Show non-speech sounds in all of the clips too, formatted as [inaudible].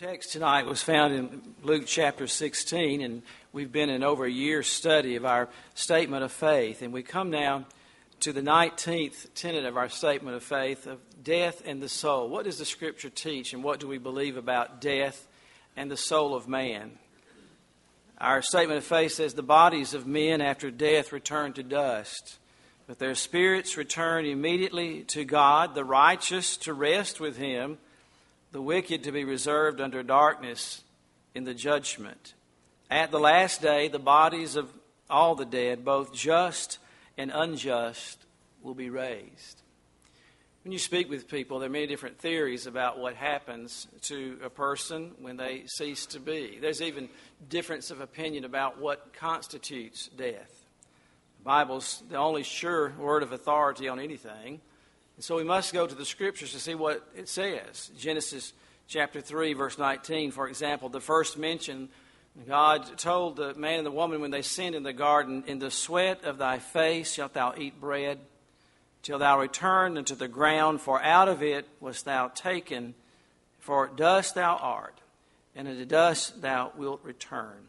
text tonight was found in Luke chapter 16, and we've been in over a year's study of our statement of faith. And we come now to the 19th tenet of our statement of faith of death and the soul. What does the scripture teach, and what do we believe about death and the soul of man? Our statement of faith says the bodies of men after death return to dust, but their spirits return immediately to God, the righteous to rest with Him the wicked to be reserved under darkness in the judgment. At the last day, the bodies of all the dead, both just and unjust, will be raised. When you speak with people, there are many different theories about what happens to a person when they cease to be. There's even difference of opinion about what constitutes death. The Bible's the only sure word of authority on anything. And so we must go to the scriptures to see what it says. Genesis chapter 3, verse 19, for example, the first mention, God told the man and the woman when they sinned in the garden, In the sweat of thy face shalt thou eat bread, till thou return unto the ground, for out of it wast thou taken, for dust thou art, and unto dust thou wilt return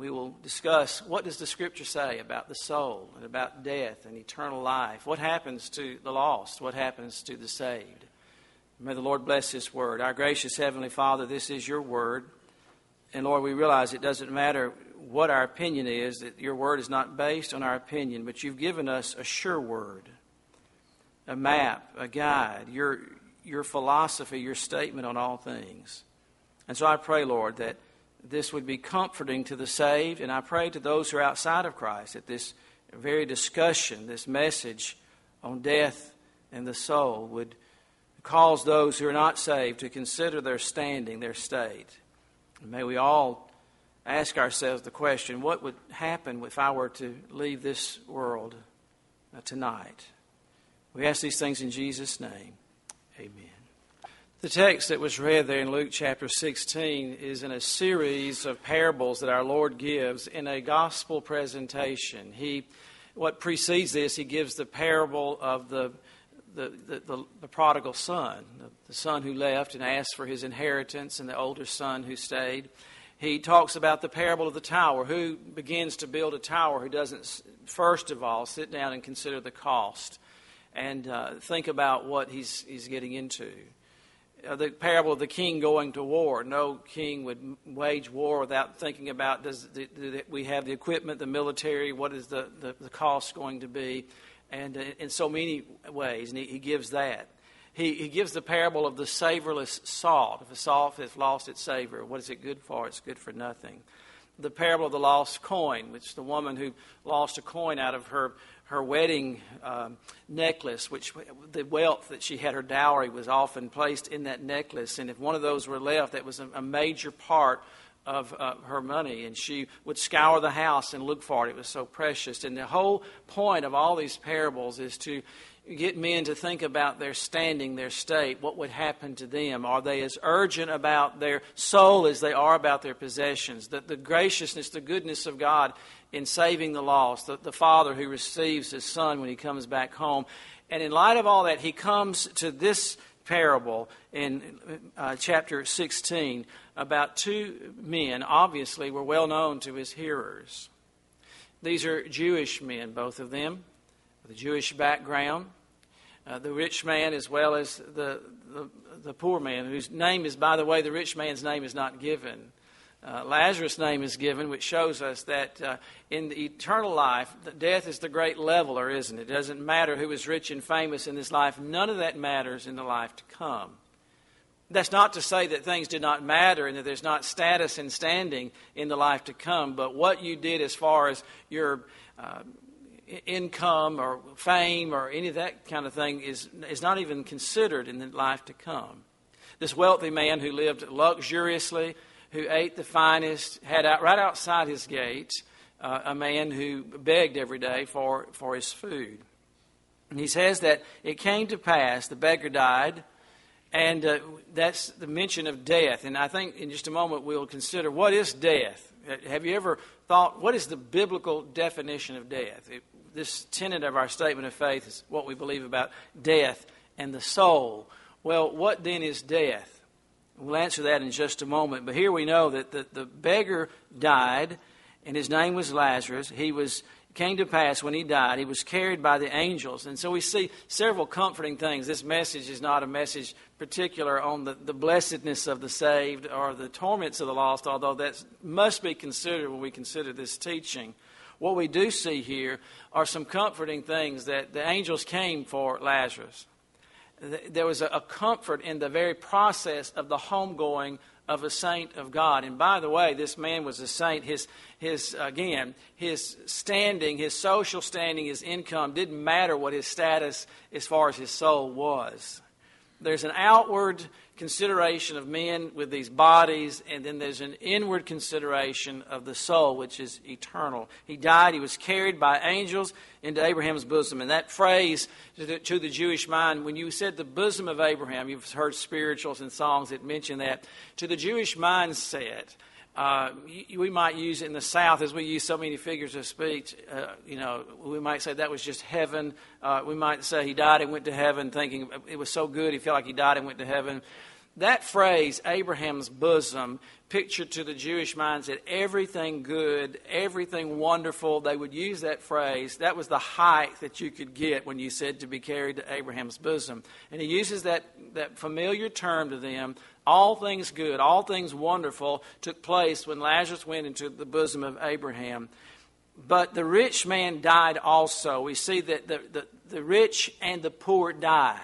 we will discuss what does the scripture say about the soul and about death and eternal life? What happens to the lost? What happens to the saved? May the lord bless this word. Our gracious heavenly father this is your word. And lord we realize it doesn't matter what our opinion is that your word is not based on our opinion but you've given us a sure word a map a guide your your philosophy your statement on all things. And so i pray lord that this would be comforting to the saved, and I pray to those who are outside of Christ that this very discussion, this message on death and the soul would cause those who are not saved to consider their standing, their state. And may we all ask ourselves the question what would happen if I were to leave this world tonight? We ask these things in Jesus' name. Amen. The text that was read there in Luke chapter 16 is in a series of parables that our Lord gives in a gospel presentation. He, what precedes this, he gives the parable of the, the, the, the, the prodigal son, the, the son who left and asked for his inheritance, and the older son who stayed. He talks about the parable of the tower. Who begins to build a tower who doesn't, first of all, sit down and consider the cost and uh, think about what he's, he's getting into? Uh, the parable of the king going to war. No king would wage war without thinking about does the, the, we have the equipment, the military, what is the, the, the cost going to be, and uh, in so many ways. And he, he gives that. He, he gives the parable of the savorless salt. If a salt has lost its savor, what is it good for? It's good for nothing. The parable of the lost coin, which the woman who lost a coin out of her her wedding um, necklace, which the wealth that she had, her dowry, was often placed in that necklace. And if one of those were left, that was a, a major part of uh, her money. And she would scour the house and look for it. It was so precious. And the whole point of all these parables is to get men to think about their standing, their state, what would happen to them. Are they as urgent about their soul as they are about their possessions? That the graciousness, the goodness of God in saving the lost, the, the father who receives his son when he comes back home. And in light of all that, he comes to this parable in uh, chapter 16 about two men, obviously, were well known to his hearers. These are Jewish men, both of them, with a Jewish background. Uh, the rich man as well as the, the, the, poor man, whose name is, by the way, the rich man's name is not given. Uh, Lazarus' name is given, which shows us that uh, in the eternal life, death is the great leveler, isn't it? It doesn't matter who is rich and famous in this life, none of that matters in the life to come. That's not to say that things did not matter and that there's not status and standing in the life to come, but what you did as far as your uh, income or fame or any of that kind of thing is, is not even considered in the life to come. This wealthy man who lived luxuriously, who ate the finest, had out, right outside his gates uh, a man who begged every day for, for his food. And he says that it came to pass, the beggar died, and uh, that's the mention of death. And I think in just a moment we'll consider what is death. Have you ever thought, what is the biblical definition of death? It, this tenet of our statement of faith is what we believe about death and the soul. Well, what then is death? We'll answer that in just a moment. But here we know that the, the beggar died, and his name was Lazarus. He was came to pass when he died, he was carried by the angels. And so we see several comforting things. This message is not a message particular on the, the blessedness of the saved or the torments of the lost, although that must be considered when we consider this teaching. What we do see here are some comforting things that the angels came for Lazarus there was a, comfort in the very process of the homegoing of a saint of God. And by the way, this man was a saint. His, his again, his standing, his social standing, his income didn't matter what his status as far as his soul was. There's an outward consideration of men with these bodies, and then there's an inward consideration of the soul, which is eternal. He died, he was carried by angels into Abraham's bosom. And that phrase to the, Jewish mind, when you said the bosom of Abraham, you've heard spirituals and songs that mention that. To the Jewish mindset, uh, we might use it in the South as we use so many figures of speech. Uh, you know, we might say that was just heaven. Uh, we might say he died and went to heaven, thinking it was so good he felt like he died and went to heaven. That phrase, Abraham's bosom, pictured to the Jewish minds that everything good, everything wonderful, they would use that phrase. That was the height that you could get when you said to be carried to Abraham's bosom. And he uses that, that familiar term to them. All things good, all things wonderful took place when Lazarus went into the bosom of Abraham. But the rich man died also. We see that the, the, the rich and the poor die.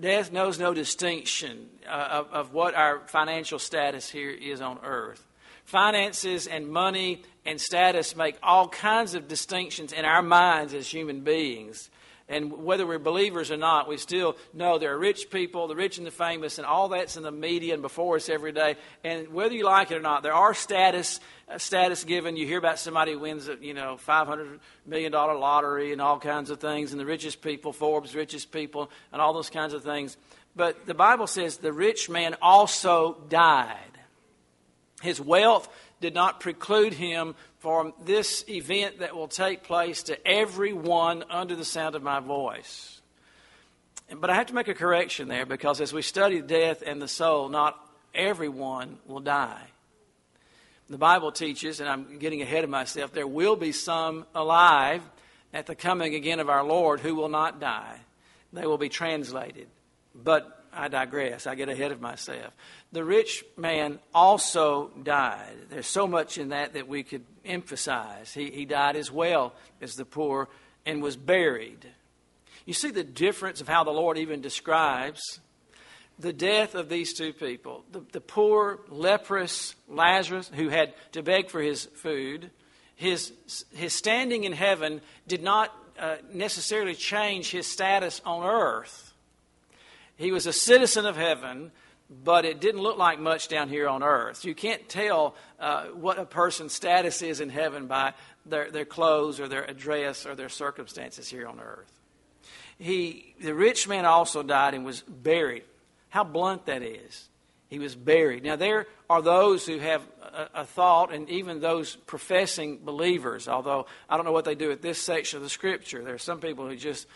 Death knows no distinction uh, of, of what our financial status here is on earth. Finances and money and status make all kinds of distinctions in our minds as human beings. And whether we're believers or not, we still know there are rich people, the rich and the famous, and all that's in the media and before us every day. And whether you like it or not, there are status uh, status given. You hear about somebody who wins, a, you know, five hundred million dollar lottery and all kinds of things, and the richest people, Forbes' richest people, and all those kinds of things. But the Bible says the rich man also died. His wealth did not preclude him from this event that will take place to everyone under the sound of my voice. But I have to make a correction there because as we study death and the soul, not everyone will die. The Bible teaches, and I'm getting ahead of myself, there will be some alive at the coming again of our Lord who will not die. They will be translated. But I digress. I get ahead of myself. The rich man also died. There's so much in that that we could emphasize. He, he died as well as the poor and was buried. You see the difference of how the Lord even describes the death of these two people the, the poor, leprous Lazarus, who had to beg for his food. His, his standing in heaven did not uh, necessarily change his status on earth he was a citizen of heaven, but it didn't look like much down here on earth. You can't tell uh, what a person's status is in heaven by their, their clothes or their address or their circumstances here on earth. He, the rich man also died and was buried. How blunt that is. He was buried. Now, there are those who have a, a, thought, and even those professing believers, although I don't know what they do at this section of the scripture. There are some people who just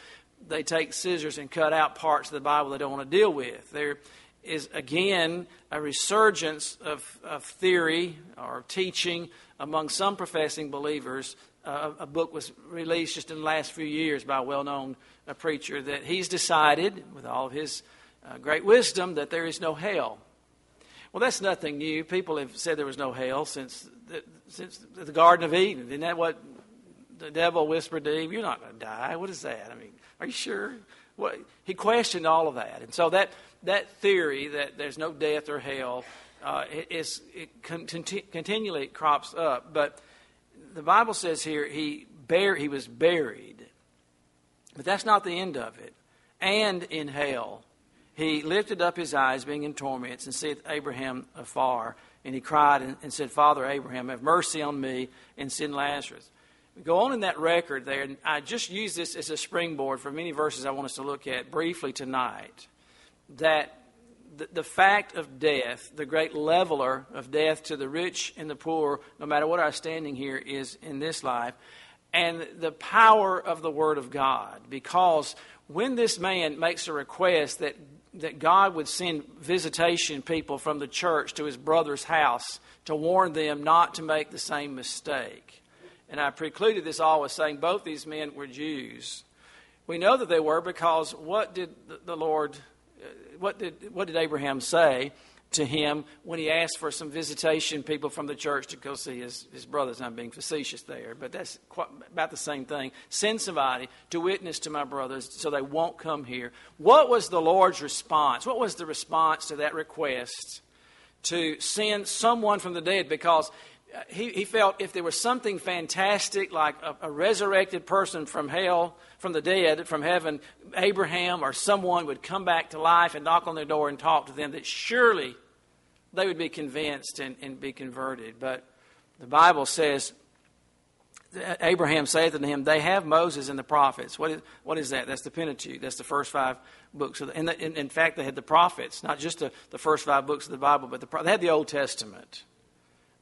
they take scissors and cut out parts of the Bible they don't want to deal with. There is, again, a resurgence of, of theory or teaching among some professing believers. Uh, a book was released just in the last few years by a well known uh, preacher that he's decided, with all of his uh, great wisdom, that there is no hell. Well, that's nothing new. People have said there was no hell since the, since the Garden of Eden. Isn't that what the devil whispered to Eve? You're not going to die. What is that? I mean, are you sure? He questioned all of that. And so that, that theory that there's no death or hell uh, is, it continually crops up. But the Bible says here he, bear, he was buried. But that's not the end of it. And in hell, he lifted up his eyes, being in torments, and seeth Abraham afar. And he cried and, and said, Father Abraham, have mercy on me, and send Lazarus go on in that record there, and I just use this as a springboard for many verses I want us to look at briefly tonight. That the, the fact of death, the great leveler of death to the rich and the poor, no matter what our standing here is in this life, and the power of the Word of God. Because when this man makes a request that that God would send visitation people from the church to his brother's house to warn them not to make the same mistake. And I precluded this all with saying both these men were Jews. We know that they were because what did the Lord, uh, what did, what did Abraham say to him when he asked for some visitation people from the church to go see his, his brothers? I'm being facetious there, but that's quite, about the same thing. Send somebody to witness to my brothers so they won't come here. What was the Lord's response? What was the response to that request to send someone from the dead? Because he, he felt if there was something fantastic like a, a, resurrected person from hell, from the dead, from heaven, Abraham or someone would come back to life and knock on their door and talk to them, that surely they would be convinced and, and be converted. But the Bible says, Abraham saith unto him, They have Moses and the prophets. What is, what is that? That's the Pentateuch. That's the first five books. Of the, and the, in, in, fact, they had the prophets, not just the, the first five books of the Bible, but the, they had the Old Testament.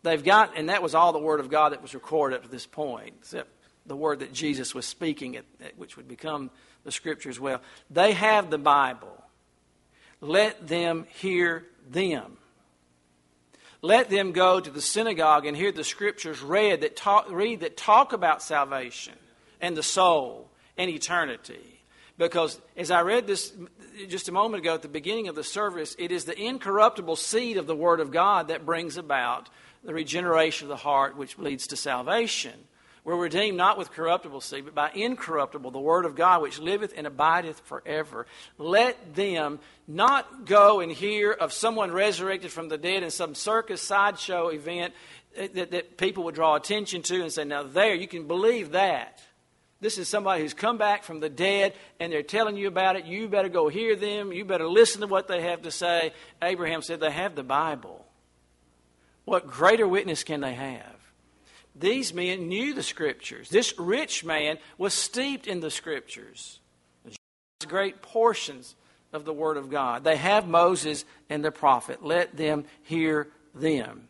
They've got, and that was all the Word of God that was recorded up to this point, except the word that Jesus was speaking, at, which would become the Scripture as well. They have the Bible. Let them hear them. Let them go to the synagogue and hear the Scriptures read that talk, read that talk about salvation and the soul and eternity. Because as I read this just a moment ago at the beginning of the service, it is the incorruptible seed of the Word of God that brings about the regeneration of the heart, which leads to salvation. We're redeemed not with corruptible seed, but by incorruptible, the word of God, which liveth and abideth forever. Let them not go and hear of someone resurrected from the dead in some circus sideshow event eh, that, that people would draw attention to and say, now there, you can believe that. This is somebody who's come back from the dead and they're telling you about it. You better go hear them. You better listen to what they have to say. Abraham said they have the Bible. What greater witness can they have? These men knew the Scriptures. This rich man was steeped in the Scriptures. Great portions of the Word of God. They have Moses and the prophet. Let them hear them.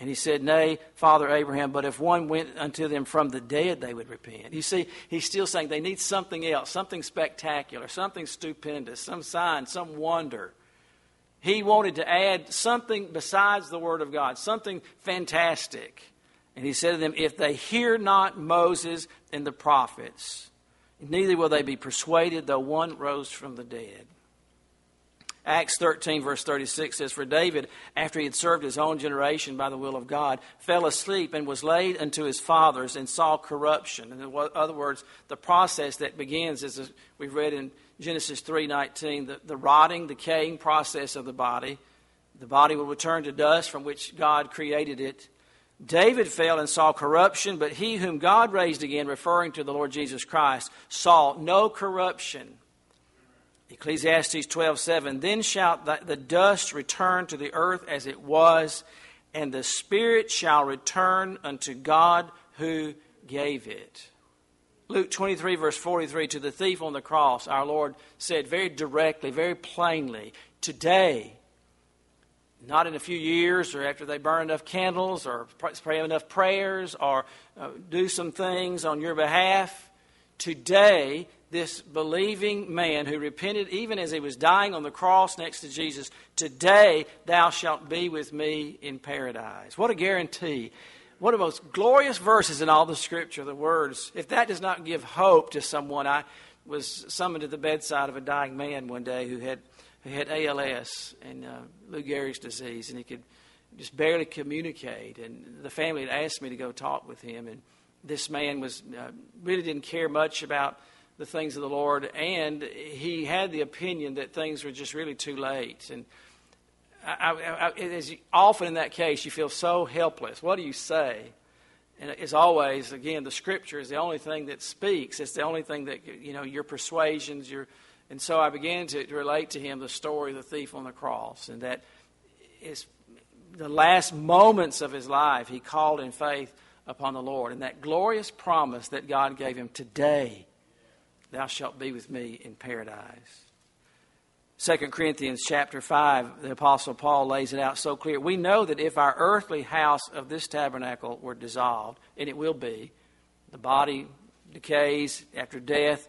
And he said, Nay, Father Abraham, but if one went unto them from the dead, they would repent. You see, he's still saying they need something else, something spectacular, something stupendous, some sign, some wonder. He wanted to add something besides the Word of God, something fantastic. And he said to them, If they hear not Moses and the prophets, neither will they be persuaded, though one rose from the dead. Acts 13, verse 36 says, For David, after he had served his own generation by the will of God, fell asleep and was laid unto his fathers and saw corruption. In other words, the process that begins, as we've read in Genesis 3:19, the, the rotting, decaying process of the body. The body will return to dust from which God created it. David fell and saw corruption, but he whom God raised again, referring to the Lord Jesus Christ, saw no corruption. Ecclesiastes 12:7 Then shall the, dust return to the earth as it was, and the spirit shall return unto God who gave it. Luke 23, verse 43, to the thief on the cross, our Lord said very directly, very plainly, Today, not in a few years or after they burn enough candles or pray enough prayers or uh, do some things on your behalf, today, this believing man who repented even as he was dying on the cross next to Jesus, today thou shalt be with me in paradise. What a guarantee one of the most glorious verses in all the scripture, the words. If that does not give hope to someone, I was summoned to the bedside of a dying man one day who had, who had ALS and uh, Lou Gehrig's disease, and he could just barely communicate. And the family had asked me to go talk with him, and this man was uh, really didn't care much about the things of the Lord, and he had the opinion that things were just really too late. And I, I, I, often in that case, you feel so helpless. What do you say? And as always, again, the Scripture is the only thing that speaks. It's the only thing that you know your persuasions. Your and so I began to, to relate to him the story of the thief on the cross, and that is the last moments of his life. He called in faith upon the Lord, and that glorious promise that God gave him today, thou shalt be with me in paradise. 2 Corinthians chapter 5, the Apostle Paul lays it out so clear. We know that if our earthly house of this tabernacle were dissolved, and it will be, the body decays after death,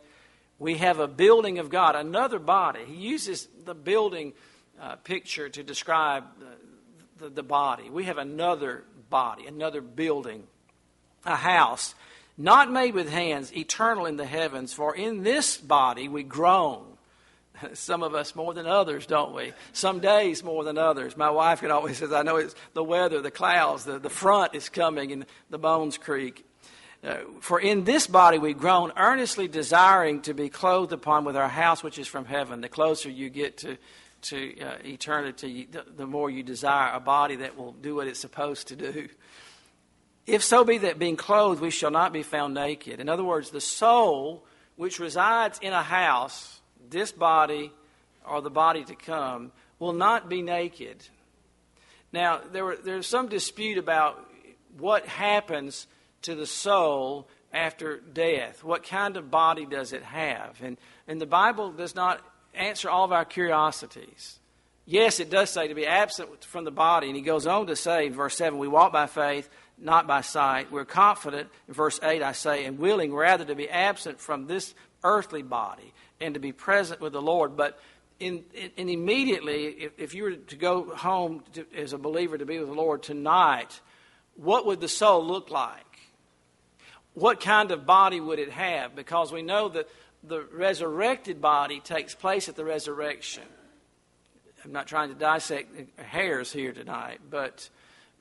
We have a building of God, another body. He uses the building uh, picture to describe the, the, the body. We have another body, another building, a house, not made with hands, eternal in the heavens. For in this body we groan. [laughs] Some of us more than others, don't we? Some days more than others. My wife can always says, "I know it's the weather, the clouds, the, the front is coming, and the bones creak." Uh, for in this body we groan, earnestly desiring to be clothed upon with our house which is from heaven. The closer you get to to uh, eternity, the, the more you desire a body that will do what it's supposed to do. If so be that being clothed we shall not be found naked. In other words, the soul which resides in a house, this body or the body to come, will not be naked. Now, there were, there's some dispute about what happens to the soul after death. What kind of body does it have? And, and the Bible does not answer all of our curiosities. Yes, it does say to be absent from the body. And he goes on to say in verse 7 we walk by faith, not by sight. We're confident, in verse 8, I say, and willing rather to be absent from this earthly body and to be present with the Lord. But in, in, immediately, if, if, you were to go home to, as a believer to be with the Lord tonight, what would the soul look like? What kind of body would it have? Because we know that the resurrected body takes place at the resurrection. I'm not trying to dissect hairs here tonight, but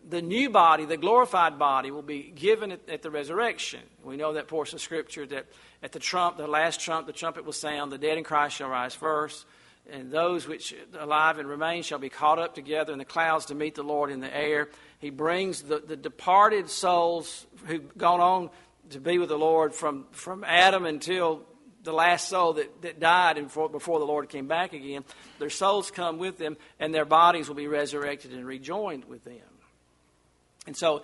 the new body, the glorified body, will be given at, at, the resurrection. We know that portion of Scripture that at the trump, the last trump, the trumpet will sound, the dead in Christ shall rise first, and those which alive and remain shall be caught up together in the clouds to meet the Lord in the air. He brings the, the departed souls who've gone on to be with the Lord from, from Adam until the last soul that, that died before, before the Lord came back again, their souls come with them, and their bodies will be resurrected and rejoined with them. And so,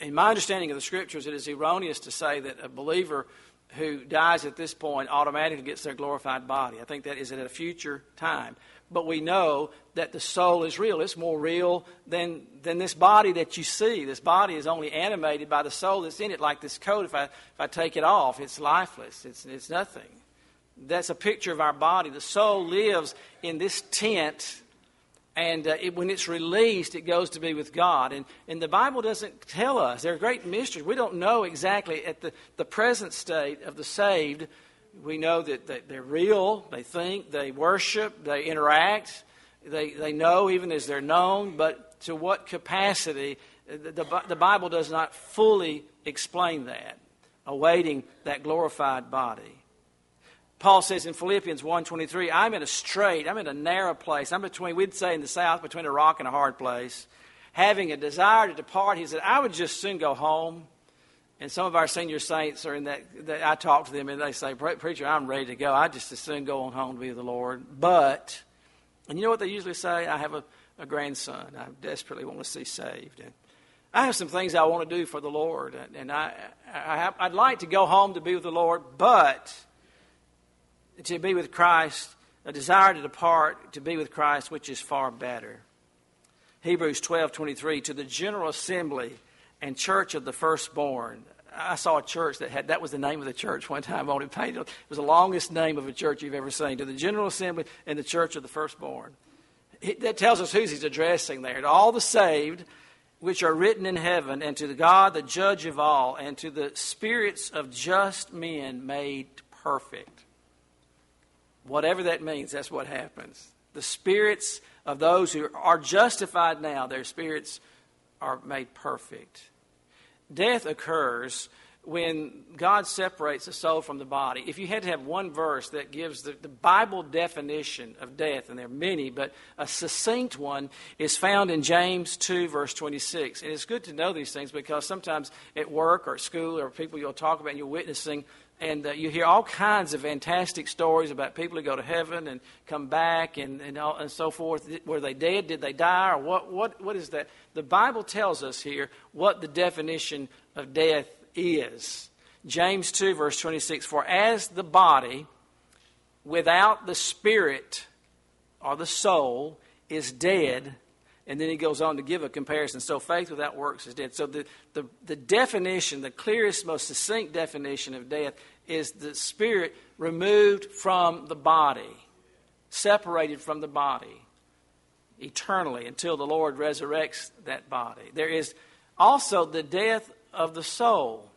in my understanding of the Scriptures, it is erroneous to say that a believer who dies at this point automatically gets their glorified body. I think that is at a future time. But we know that the soul is real. It's more real than, than this body that you see. This body is only animated by the soul that's in it, like this coat. If I, if I take it off, it's lifeless, it's, it's nothing. That's a picture of our body. The soul lives in this tent and uh, it, when it's released, it goes to be with God. And, and the Bible doesn't tell us. There are great mysteries. We don't know exactly at the, the present state of the saved. We know that, that they're real, they think, they worship, they interact, they, they know even as they're known, but to what capacity, the, the, the Bible does not fully explain that, awaiting that glorified body. Paul says in Philippians 1.23, I'm in a strait, I'm in a narrow place. I'm between, we'd say in the South, between a rock and a hard place. Having a desire to depart, he said, I would just soon go home. And some of our senior saints are in that, that I talk to them and they say, Preacher, I'm ready to go. I just as soon go on home to be with the Lord. But, and you know what they usually say? I have a, a grandson I desperately want to see saved. And I have some things I want to do for the Lord. And, and I, I have, I'd like to go home to be with the Lord, but to be with Christ, a desire to depart to be with Christ, which is far better. Hebrews 12 23, to the general assembly and church of the firstborn. I saw a church that had, that was the name of the church one time on it painted. It was the longest name of a church you've ever seen. To the general assembly and the church of the firstborn. That tells us who he's addressing there. To all the saved, which are written in heaven, and to the God, the judge of all, and to the spirits of just men made perfect. Whatever that means, that's what happens. The spirits of those who are justified now, their spirits are made perfect. Death occurs when God separates the soul from the body. If you had to have one verse that gives the, the, Bible definition of death, and there are many, but a succinct one is found in James 2, verse 26. And it's good to know these things because sometimes at work or at school or people you'll talk about and you're witnessing, and uh, you hear all kinds of fantastic stories about people who go to heaven and come back and, and, all, and so forth. Were they dead? Did they die? Or what, what, what is that? The Bible tells us here what the definition of death is. James 2, verse 26 For as the body without the spirit or the soul is dead, And then he goes on to give a comparison. So faith without works is dead. So the, the, the definition, the clearest, most succinct definition of death is the spirit removed from the body, separated from the body eternally until the Lord resurrects that body. There is also the death of the soul,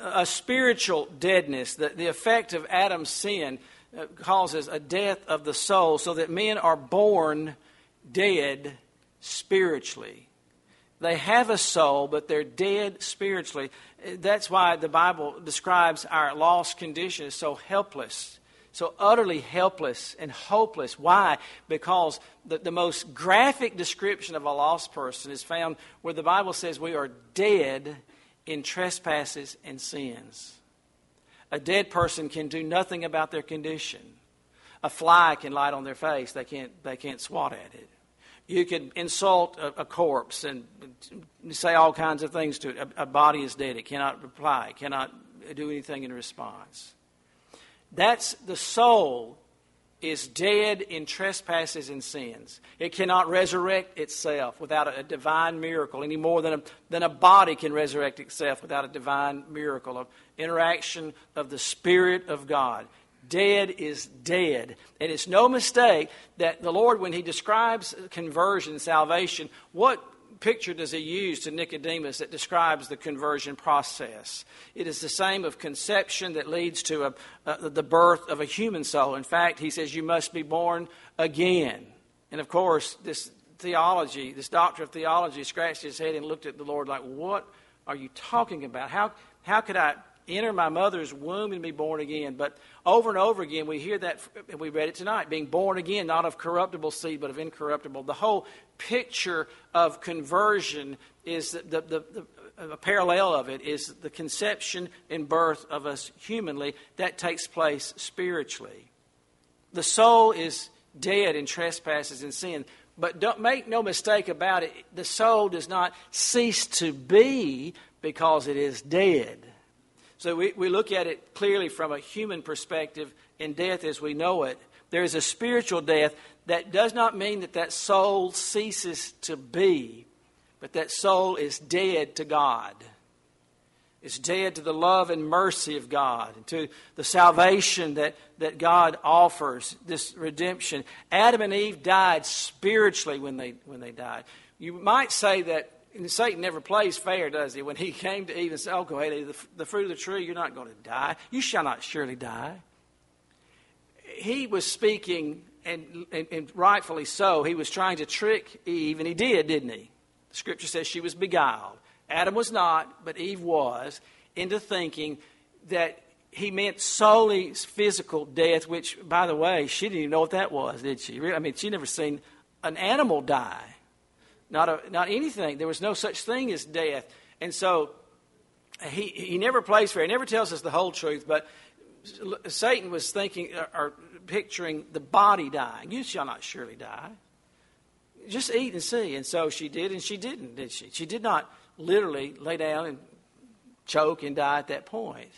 a spiritual deadness. The, the effect of Adam's sin uh, causes a death of the soul, so that men are born dead spiritually. They have a soul, but they're dead spiritually. That's why the Bible describes our lost condition as so helpless so utterly helpless and hopeless. Why? Because the, the most graphic description of a lost person is found where the Bible says we are dead in trespasses and sins. A dead person can do nothing about their condition. A fly can light on their face, they can't, they can't swat at it. You could insult a, a corpse and say all kinds of things to it. A, a body is dead, it cannot reply, it cannot do anything in response. That's the soul is dead in trespasses and sins. It cannot resurrect itself without a, divine miracle any more than a, than a body can resurrect itself without a divine miracle of interaction of the Spirit of God. Dead is dead. And it's no mistake that the Lord, when He describes conversion, salvation, what picture does he use to Nicodemus that describes the conversion process? It is the same of conception that leads to a, a, the birth of a human soul. In fact, he says, You must be born again. And of course, this theology, this doctor of theology, scratched his head and looked at the Lord like, What are you talking about? How, how could I enter my mother's womb and be born again. But over and over again, we hear that, and we read it tonight, being born again, not of corruptible seed, but of incorruptible. The whole picture of conversion is the, the, the, the a parallel of it is the conception and birth of us humanly that takes place spiritually. The soul is dead in trespasses and sin. But don't make no mistake about it, the soul does not cease to be because it is dead. So we, we look at it clearly from a human perspective in death as we know it. There is a spiritual death that does not mean that that soul ceases to be, but that soul is dead to God. It's dead to the love and mercy of God, and to the salvation that, that God offers, this redemption. Adam and Eve died spiritually when they, when they died. You might say that and Satan never plays fair, does he? When he [laughs] came to Eve and said, Oh, go ahead, the, the fruit of the tree, you're not going to die. You shall not surely die. He was speaking, and, and, and rightfully so, he was trying to trick Eve, and he did, didn't he? The scripture says she was beguiled. Adam was not, but Eve was, into thinking that he meant solely physical death, which, by the way, she didn't even know what that was, did she? I mean, she never seen an animal die not, a, not anything. There was no such thing as death. And so he, he never plays fair. He never tells us the whole truth, but Satan was thinking or picturing the body dying. You shall not surely die. Just eat and see. And so she did, and she didn't, did she? She did not literally lay down and choke and die at that point.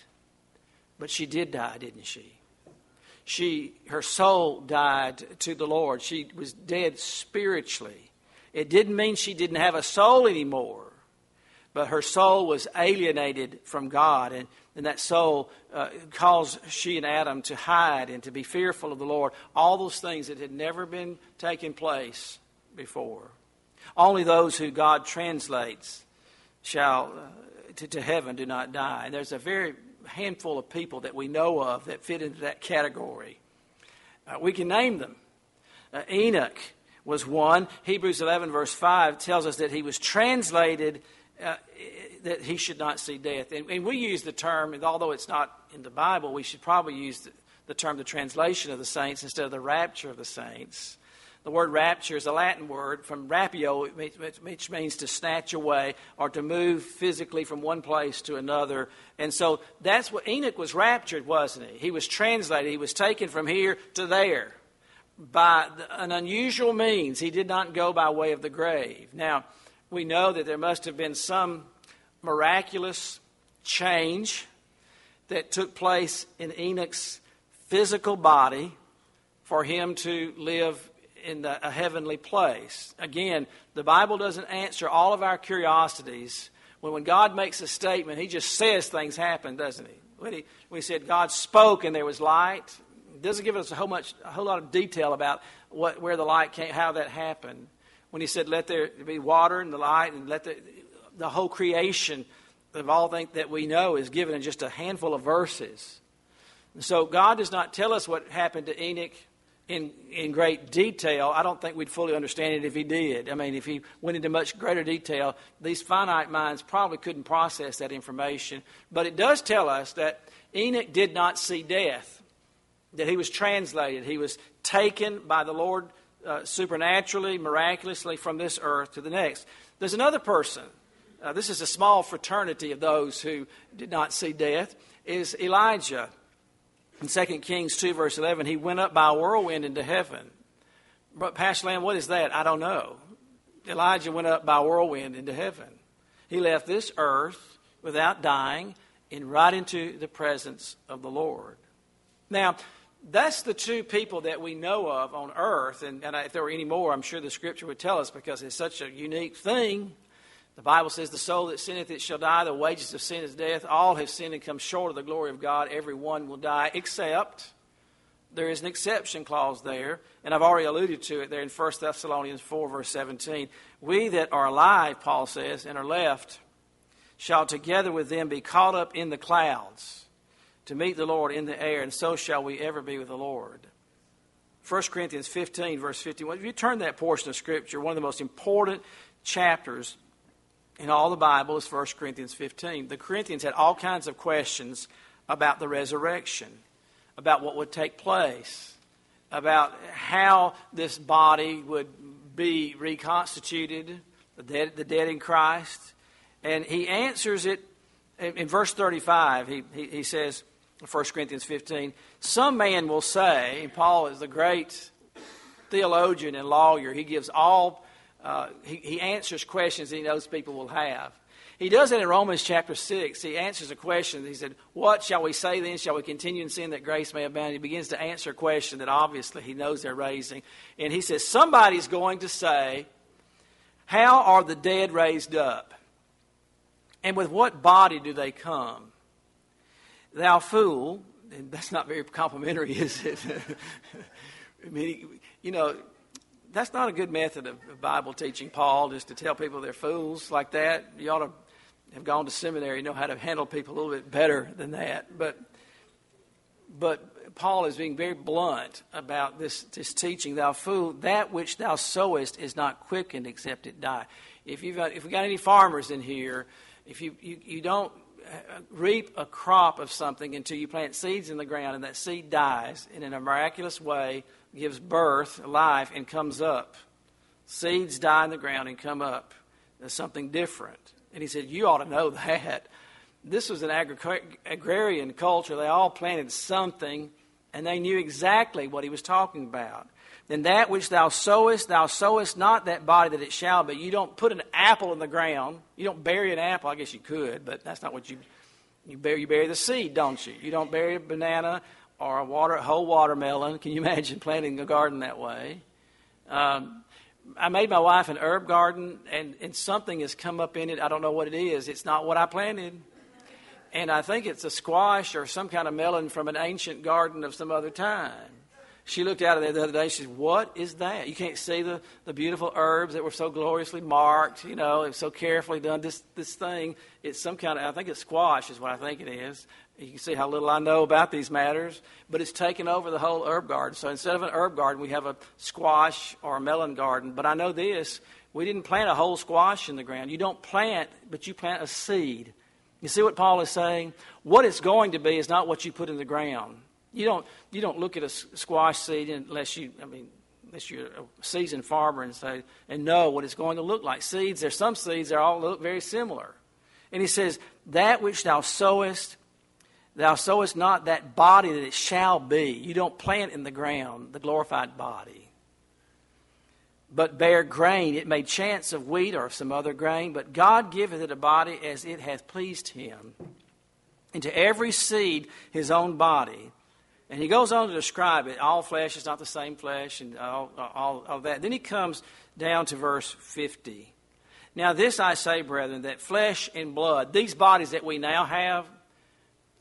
But she did die, didn't she? She her soul died to the Lord. She was dead spiritually. It didn't mean she didn't have a soul anymore, but her soul was alienated from God. And, and that soul uh, caused she and Adam to hide and to be fearful of the Lord. All those things that had never been taking place before. Only those who God translates shall uh, to, to heaven do not die. And there's a very handful of people that we know of that fit into that category. Uh, we can name them. Uh, Enoch was one. Hebrews 11, verse 5, tells us that he was translated uh, that he should not see death. And, and, we use the term, although it's not in the Bible, we should probably use the, the term the translation of the saints instead of the rapture of the saints. The word rapture is a Latin word from rapio, which means to snatch away or to move physically from one place to another. And so that's what Enoch was raptured, wasn't he? He was translated, he was taken from here to there by an unusual means. He did not go by way of the grave. Now, we know that there must have been some miraculous change that took place in Enoch's physical body for him to live in the, a heavenly place. Again, the Bible doesn't answer all of our curiosities. When, when God makes a statement, He just says things happen, doesn't He? When He, he said God spoke and there was light, doesn't give us a whole, much, a whole lot of detail about what, where the light came, how that happened. When He said, let there be water and the light and let the, the whole creation of all things that we know is given in just a handful of verses. And so God does not tell us what happened to Enoch in, in great detail. I don't think we'd fully understand it if he did. I mean, if he went into much greater detail, these finite minds probably couldn't process that information. But it does tell us that Enoch did not see death, that he was translated. He was taken by the Lord uh, supernaturally, miraculously from this earth to the next. There's another person. Uh, this is a small fraternity of those who did not see death. Is Elijah in 2 Kings 2, verse 11, he went up by a whirlwind into heaven. But, Pastor Lamb, what is that? I don't know. Elijah went up by a whirlwind into heaven. He left this earth without dying and right into the presence of the Lord. Now, that's the two people that we know of on earth. And, and if there were any more, I'm sure the scripture would tell us because it's such a unique thing. The Bible says, The soul that sinneth, it shall die. The wages of sin is death. All have sinned and come short of the glory of God. Every one will die, except there is an exception clause there. And I've already alluded to it there in 1 Thessalonians 4, verse 17. We that are alive, Paul says, and are left, shall together with them be caught up in the clouds to meet the Lord in the air, and so shall we ever be with the Lord. 1 Corinthians 15, verse 51. If you turn that portion of Scripture, one of the most important chapters in all the Bible is 1 Corinthians 15. The Corinthians had all kinds of questions about the resurrection, about what would take place, about how this body would be reconstituted, the dead, the dead in Christ. And he answers it in, in verse 35. He, he, he says, 1 Corinthians 15, some man will say, Paul is the great theologian and lawyer, he gives all uh, he, he answers questions he knows people will have. He does it in Romans chapter 6. He answers a question. He said, What shall we say then? Shall we continue in sin that grace may abound? He begins to answer a question that obviously he knows they're raising. And he says, Somebody's going to say, How are the dead raised up? And with what body do they come? Thou fool. And that's not very complimentary, [laughs] is it? I mean, you know, that's not a good method of Bible teaching, Paul, just to tell people they're fools like that. You ought to have gone to seminary, know how to handle people a little bit better than that. But, but Paul is being very blunt about this, this teaching. Thou fool, that which thou sowest is not quickened except it die. If you've got, if we got any farmers in here, if you, you, you don't reap a crop of something until you plant seeds in the ground and that seed dies, and in a miraculous way gives birth, life, and comes up. Seeds die in the ground and come up. There's something different. And he said, You ought to know [laughs] that. This was an agri- agrarian culture. They all planted something, and they knew exactly what he was talking about. Then that which thou sowest, thou sowest not that body that it shall be. You don't put an apple in the ground. You don't bury an apple. I guess you could, but that's not what you you bury. You bury the seed, don't you? You don't bury a banana or a water, whole watermelon. Can you [laughs] imagine planting a garden that way? Um, I made my wife an herb garden, and, and something has come up in it. I don't know what it is. It's not what I planted. And I think it's a squash or some kind of melon from an ancient garden of some other time. She looked out of there the other day. She said, What is that? You can't see the, the beautiful herbs that were so gloriously marked, you know, so carefully done. This, this thing, it's some kind of, I think it's squash, is what I think it is. You can see how little I know about these matters, but it's taken over the whole herb garden. So instead of an herb garden, we have a squash or a melon garden. But I know this we didn't plant a whole squash in the ground. You don't plant, but you plant a seed. You see what Paul is saying? What it's going to be is not what you put in the ground. You don't, you don't look at a squash seed unless you, I mean, unless you're a seasoned farmer and say, and know what it's going to look like. Seeds, there's some seeds that all look very similar. And he says, That which thou sowest, Thou sowest not that body that it shall be. You don't plant in the ground the glorified body. But bear grain, it may chance of wheat or of some other grain, but God giveth it a body as it hath pleased him. And to every seed his own body. And he goes on to describe it. All flesh is not the same flesh, and all, all, all that. Then he comes down to verse 50. Now, this I say, brethren, that flesh and blood, these bodies that we now have,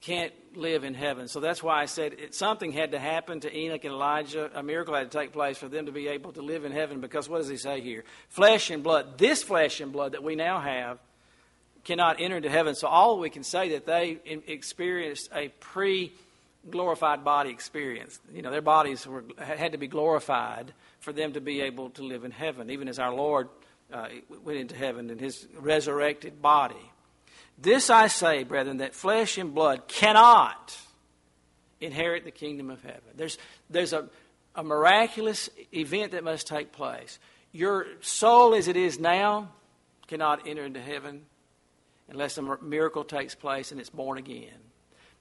can't live in heaven. So that's why I said it, something had to happen to Enoch and Elijah. A miracle had to take place for them to be able to live in heaven. Because what does he say here? Flesh and blood, this flesh and blood that we now have, cannot enter into heaven. So all we can say that they experienced a pre glorified body experience. You know, their bodies were, had to be glorified for them to be able to live in heaven, even as our Lord uh, went into heaven in his resurrected body. This I say, brethren, that flesh and blood cannot inherit the kingdom of heaven. There's, there's a, a miraculous event that must take place. Your soul, as it is now, cannot enter into heaven unless a miracle takes place and it's born again.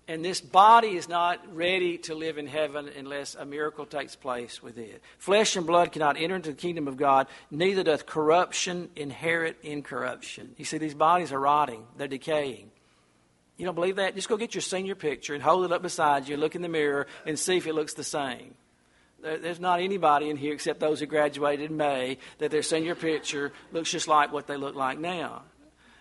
And this body is not ready to live in heaven unless a miracle takes place with it. Flesh and blood cannot enter into the kingdom of God, neither doth corruption inherit incorruption. You see, these bodies are rotting, they're decaying. You don't believe that? Just go get your senior picture and hold it up beside you, look in the mirror, and see if it looks the same. There's not anybody in here except those who graduated in May that their senior picture looks just like what they look like now.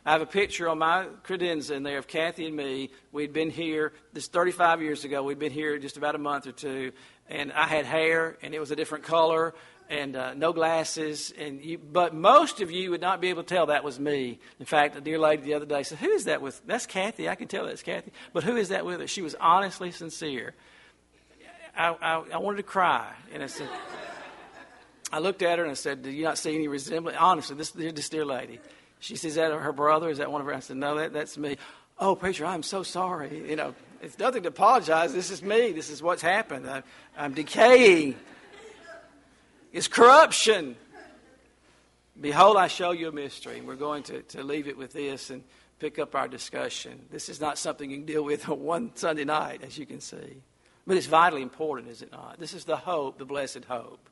I have a picture on my credenza in there of Kathy and me. We'd been here, this 35 years ago, we'd been here just about a month or two, and I had hair, and it was a different color, and uh, no glasses. And you, but most of you would not be able to tell that was me. In fact, a dear lady the other day said, Who is that with? That's Kathy. I can tell that's Kathy. But who is that with her? She was honestly sincere. I, I, I wanted to cry, and I said, I looked at her and I said, Do you not see any resemblance? Honestly, this, this dear lady. She says, that her brother? Is that one of her? I said, No, that, that's me. Oh, preacher, I'm so sorry. You know, it's nothing to apologize. This is me. This is what's happened. I, I'm decaying. It's corruption. Behold, I show you a mystery. And We're going to, to leave it with this and pick up our discussion. This is not something you can deal with on [laughs] one Sunday night, as you can see. But it's vitally important, is it not? This is the hope, the blessed hope.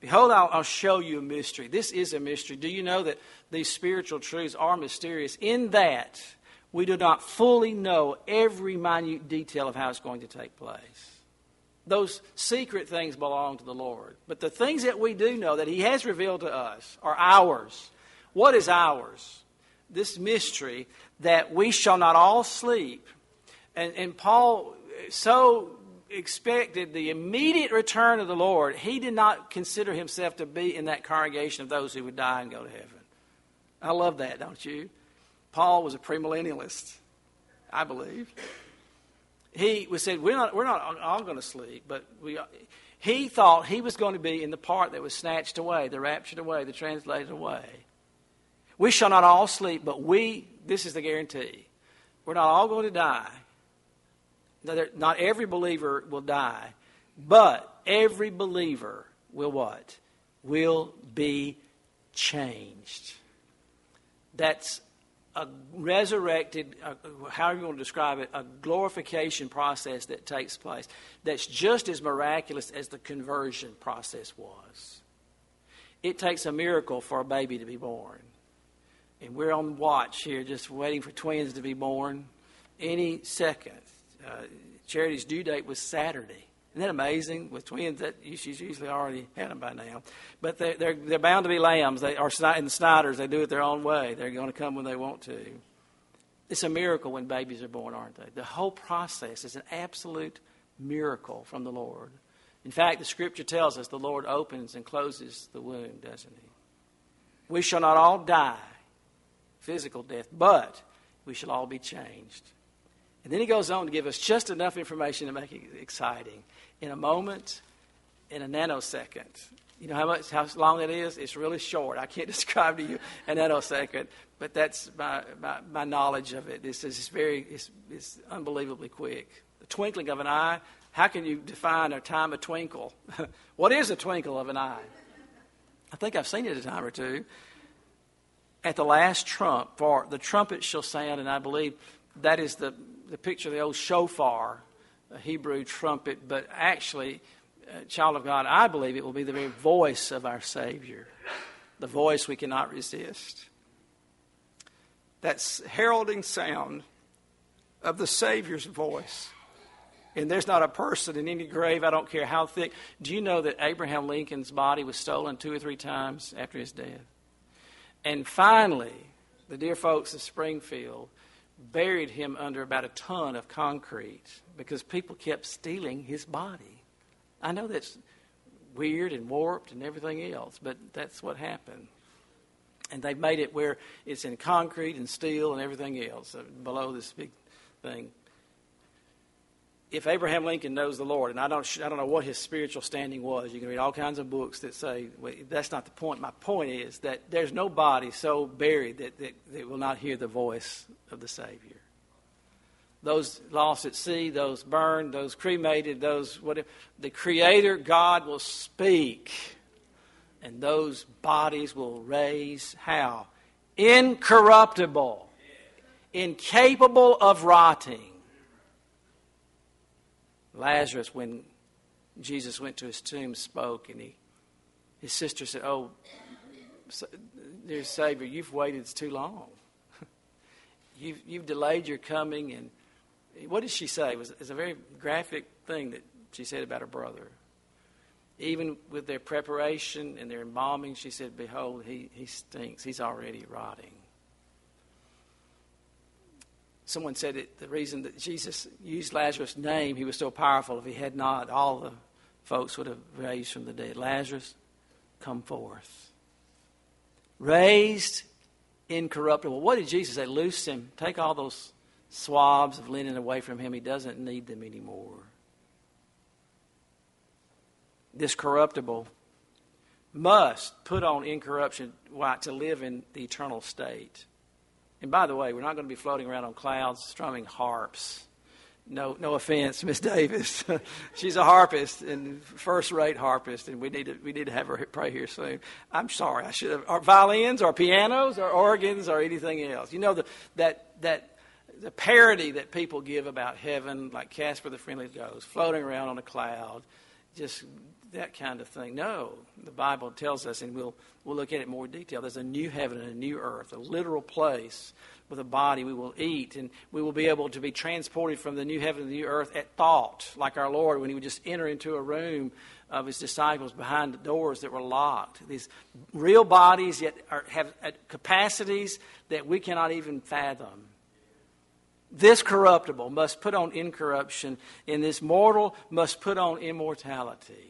Behold, I'll, I'll, show you a mystery. This is a mystery. Do you know that these spiritual truths are mysterious in that we do not fully know every minute detail of how it's going to take place? Those secret things belong to the Lord. But the things that we do know that He has revealed to us are ours. What is ours? This mystery that we shall not all sleep. And, and Paul so expected the immediate return of the Lord, he did not consider himself to be in that congregation of those who would die and go to heaven. I love that, don't you? Paul was a premillennialist, I believe. He was said, We're not, we're not all going to sleep, but we, he thought he was going to be in the part that was snatched away, the raptured away, the translated away. We shall not all sleep, but we, this is the guarantee, we're not all going to die not every believer will die, but every believer will what? Will be changed. That's a resurrected, uh, however you want to describe it, a glorification process that takes place that's just as miraculous as the conversion process was. It takes a miracle for a baby to be born. And we're on watch here, just waiting for twins to be born any second uh, Charity's due date was Saturday. Isn't that amazing? With twins, that she's usually already had them by now. But they're, they're, they're bound to be lambs. They are in the Snyders. They do it their own way. They're going to come when they want to. It's a miracle when babies are born, aren't they? The whole process is an absolute miracle from the Lord. In fact, the Scripture tells us the Lord opens and closes the womb, doesn't He? We shall not all die, physical death, but we shall all be changed. And then he goes on to give us just enough information to make it exciting. In a moment, in a nanosecond. You know how much how long it is? It's really short. I can't [laughs] describe to you a nanosecond, but that's my, my, my knowledge of it. It's, it's very it's, it's unbelievably quick. The twinkling of an eye. How can you define a time of twinkle? [laughs] what is a twinkle of an eye? I think I've seen it a time or two. At the last trump, for the trumpet shall sound, and I believe that is the the picture of the old shofar, a Hebrew trumpet, but actually, uh, child of God, I believe it will be the very voice of our Savior, the voice we cannot resist. That heralding sound of the Savior's voice And there's not a person in any grave, I don't care how thick. Do you know that Abraham Lincoln's body was stolen two or three times after his death? And finally, the dear folks of Springfield buried him under about a ton of concrete because people kept stealing his body. I know that's weird and warped and everything else, but that's what happened. And they've made it where it's in concrete and steel and everything else uh, below this big thing if Abraham Lincoln knows the Lord, and I don't, I don't know what his spiritual standing was, you can read all kinds of books that say well, that's not the point. My point is that there's no body so buried that, that, that will not hear the voice of the Savior. Those lost at sea, those burned, those cremated, those whatever, the Creator God will speak, and those bodies will raise how? Incorruptible, incapable of rotting Lazarus, when Jesus went to his tomb, spoke, and he, his sister said, Oh, dear Savior, you've waited too long. [laughs] you've, you've delayed your coming. And what did she say? It was, it was a very graphic thing that she said about her brother. Even with their preparation and their embalming, she said, Behold, he, he stinks. He's already rotting. Someone said that the reason that Jesus used Lazarus' name, he was so powerful. If he had not, all the folks would have raised from the dead. Lazarus, come forth. Raised incorruptible. What did Jesus say? Loose him. Take all those swabs of linen away from him. He doesn't need them anymore. This corruptible must put on incorruption white to live in the eternal state. And by the way, we're not going to be floating around on clouds strumming harps. No, no offense, Miss Davis. [laughs] She's a harpist and first-rate harpist, and we need to we need to have her pray here soon. I'm sorry, I should have or violins or pianos or organs or anything else. You know the, that that the parody that people give about heaven, like Casper the Friendly Ghost, floating around on a cloud, just that kind of thing. No, the Bible tells us, and we'll, we'll look at it in more detail. There's a new heaven and a new earth, a literal place with a body we will eat, and we will be able to be transported from the new heaven and the new earth at thought, like our Lord when he would just enter into a room of his disciples behind the doors that were locked. These real bodies yet are, have uh, capacities that we cannot even fathom. This corruptible must put on incorruption, and this mortal must put on immortality.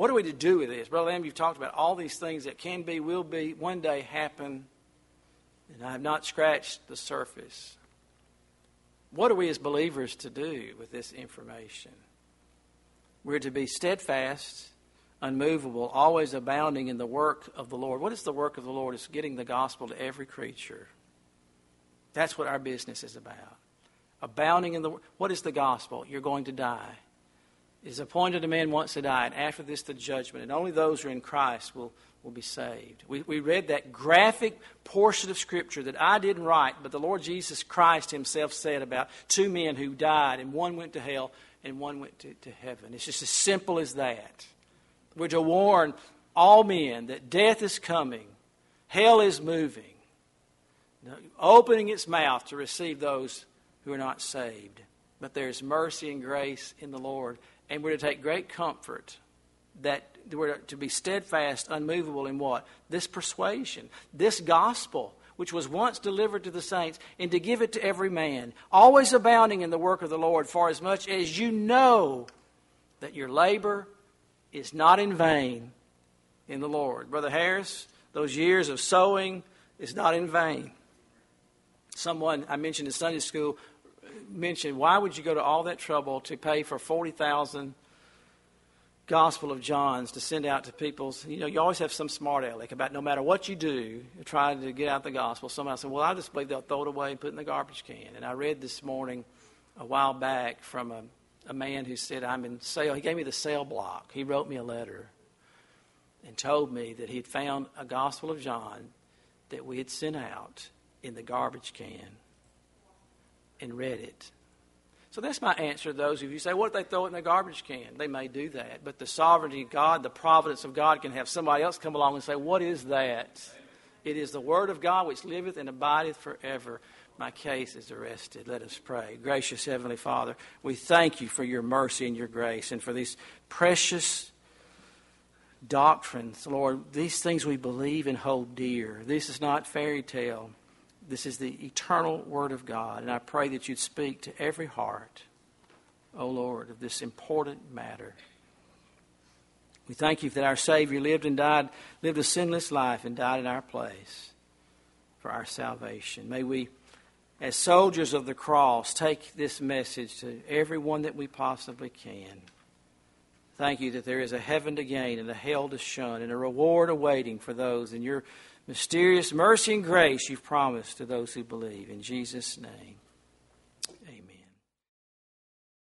what are we to do with this? Brother Lamb, you've talked about all these things that can be, will be, one day happen, and I have not scratched the surface. What are we as believers to do with this information? We're to be steadfast, unmovable, always abounding in the work of the Lord. What is the work of the Lord? It's getting the gospel to every creature. That's what our business is about abounding in the what is the gospel? You're going to die. It is appointed a man once to die, and after this the judgment, and only those who are in Christ will, will be saved. We, we read that graphic portion of Scripture that I didn't write, but the Lord Jesus Christ Himself said about two men who died, and one went to hell and one went to, to heaven. It's just as simple as that. We're to warn all men that death is coming, hell is moving, opening its mouth to receive those who are not saved. But there's mercy and grace in the Lord. And we're to take great comfort that we're to be steadfast, unmovable in what? This persuasion, this gospel, which was once delivered to the saints, and to give it to every man, always abounding in the work of the Lord, for as much as you know that your labor is not in vain in the Lord. Brother Harris, those years of sowing is not in vain. Someone I mentioned in Sunday school mentioned, why would you go to all that trouble to pay for 40,000 Gospel of John's to send out to people's, you know, you always have some smart aleck about no matter what you do, trying to get out the gospel. Somebody said, well, I just believe they'll throw it away and put it in the garbage can. And I read this morning, a while back, from a a man who said, I'm in sale. He gave me the sale block. He wrote me a letter and told me that he'd found a Gospel of John that we had sent out in the garbage can and read it. So that's my answer to those of you who say, What if they throw it in the garbage can? They may do that. But the sovereignty of God, the providence of God, can have somebody else come along and say, What is that? It is the Word of God which liveth and abideth forever. My case is arrested. Let us pray. Gracious Heavenly Father, we thank you for your mercy and your grace and for these precious doctrines, Lord. These things we believe and hold dear. This is not fairy tale. This is the eternal Word of God. And I pray that you'd speak to every heart, O oh Lord, of this important matter. We thank you that our Savior lived and died, lived a sinless life and died in our place for our salvation. May we, as soldiers of the cross, take this message to everyone that we possibly can. Thank you that there is a heaven to gain and a hell to shun and a reward awaiting for those in your mysterious mercy and grace you've promised to those who believe. In Jesus' name.